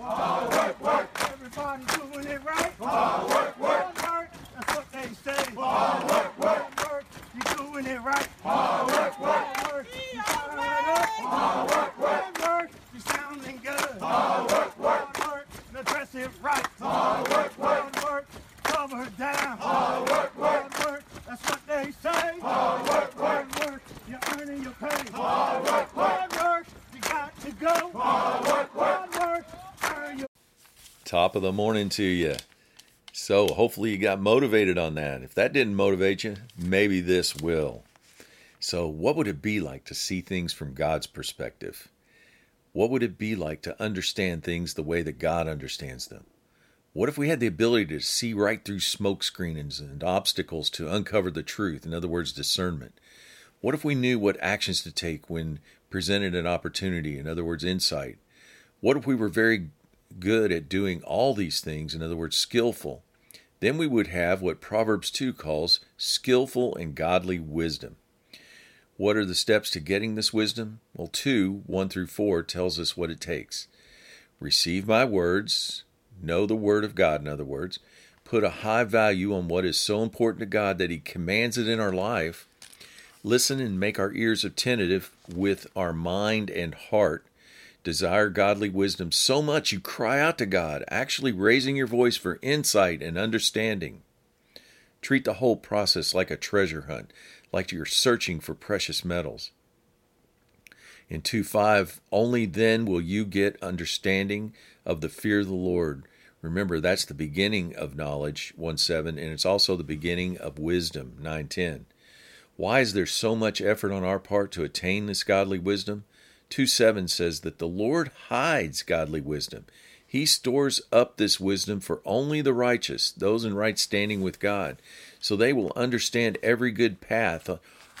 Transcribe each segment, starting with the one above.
Hard work, work. Everybody doing it right. Hard work, work. Hard work. That's what they say. Hard work, work. Hard work. You doing it right. Hard work, work. Hard work. You. Hard work, work. Hard work. You sounding good. Hard work, work. Hard work. Now dress it right. Hard work, work. Hard work. Cover down. Hard work, work. Hard work. That's what they say. Hard work, work. Hard work. You're earning your pay. Hard work, work. Hard work. You got to go. Hard work, work. Hard work. Earn your Top of the morning to you. So, hopefully, you got motivated on that. If that didn't motivate you, maybe this will. So, what would it be like to see things from God's perspective? What would it be like to understand things the way that God understands them? What if we had the ability to see right through smoke screenings and obstacles to uncover the truth? In other words, discernment. What if we knew what actions to take when presented an opportunity? In other words, insight. What if we were very good at doing all these things? In other words, skillful. Then we would have what Proverbs 2 calls skillful and godly wisdom. What are the steps to getting this wisdom? Well, 2, 1 through 4 tells us what it takes. Receive my words, know the word of God, in other words, put a high value on what is so important to God that He commands it in our life, listen and make our ears attentive with our mind and heart, desire godly wisdom so much you cry out to God, actually raising your voice for insight and understanding. Treat the whole process like a treasure hunt, like you're searching for precious metals. In 2 5, only then will you get understanding of the fear of the Lord. Remember, that's the beginning of knowledge, 1 7, and it's also the beginning of wisdom, 9 10. Why is there so much effort on our part to attain this godly wisdom? 2 7 says that the Lord hides godly wisdom. He stores up this wisdom for only the righteous, those in right standing with God, so they will understand every good path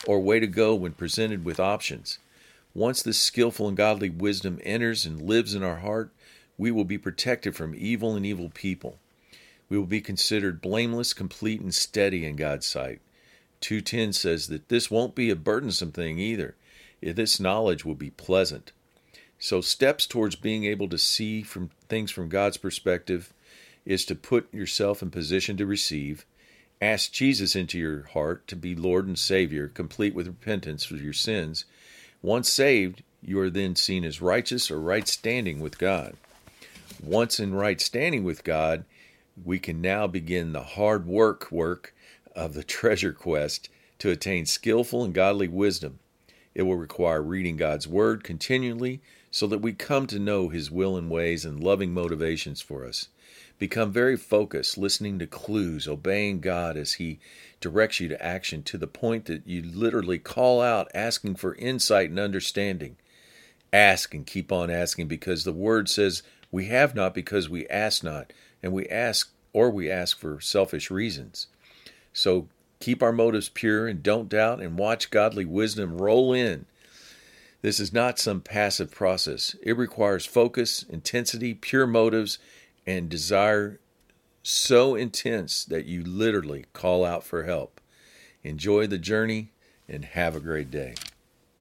or way to go when presented with options. Once this skillful and godly wisdom enters and lives in our heart, we will be protected from evil and evil people. We will be considered blameless, complete, and steady in God's sight. 210 says that this won't be a burdensome thing either. This knowledge will be pleasant. So, steps towards being able to see from things from God's perspective is to put yourself in position to receive. Ask Jesus into your heart to be Lord and Savior, complete with repentance for your sins. Once saved, you are then seen as righteous or right standing with God. Once in right standing with God, we can now begin the hard work work of the treasure quest to attain skillful and godly wisdom. It will require reading God's Word continually so that we come to know His will and ways and loving motivations for us. Become very focused, listening to clues, obeying God as He directs you to action to the point that you literally call out, asking for insight and understanding. Ask and keep on asking because the Word says we have not because we ask not, and we ask or we ask for selfish reasons. So keep our motives pure and don't doubt and watch godly wisdom roll in. This is not some passive process. It requires focus, intensity, pure motives, and desire so intense that you literally call out for help. Enjoy the journey and have a great day.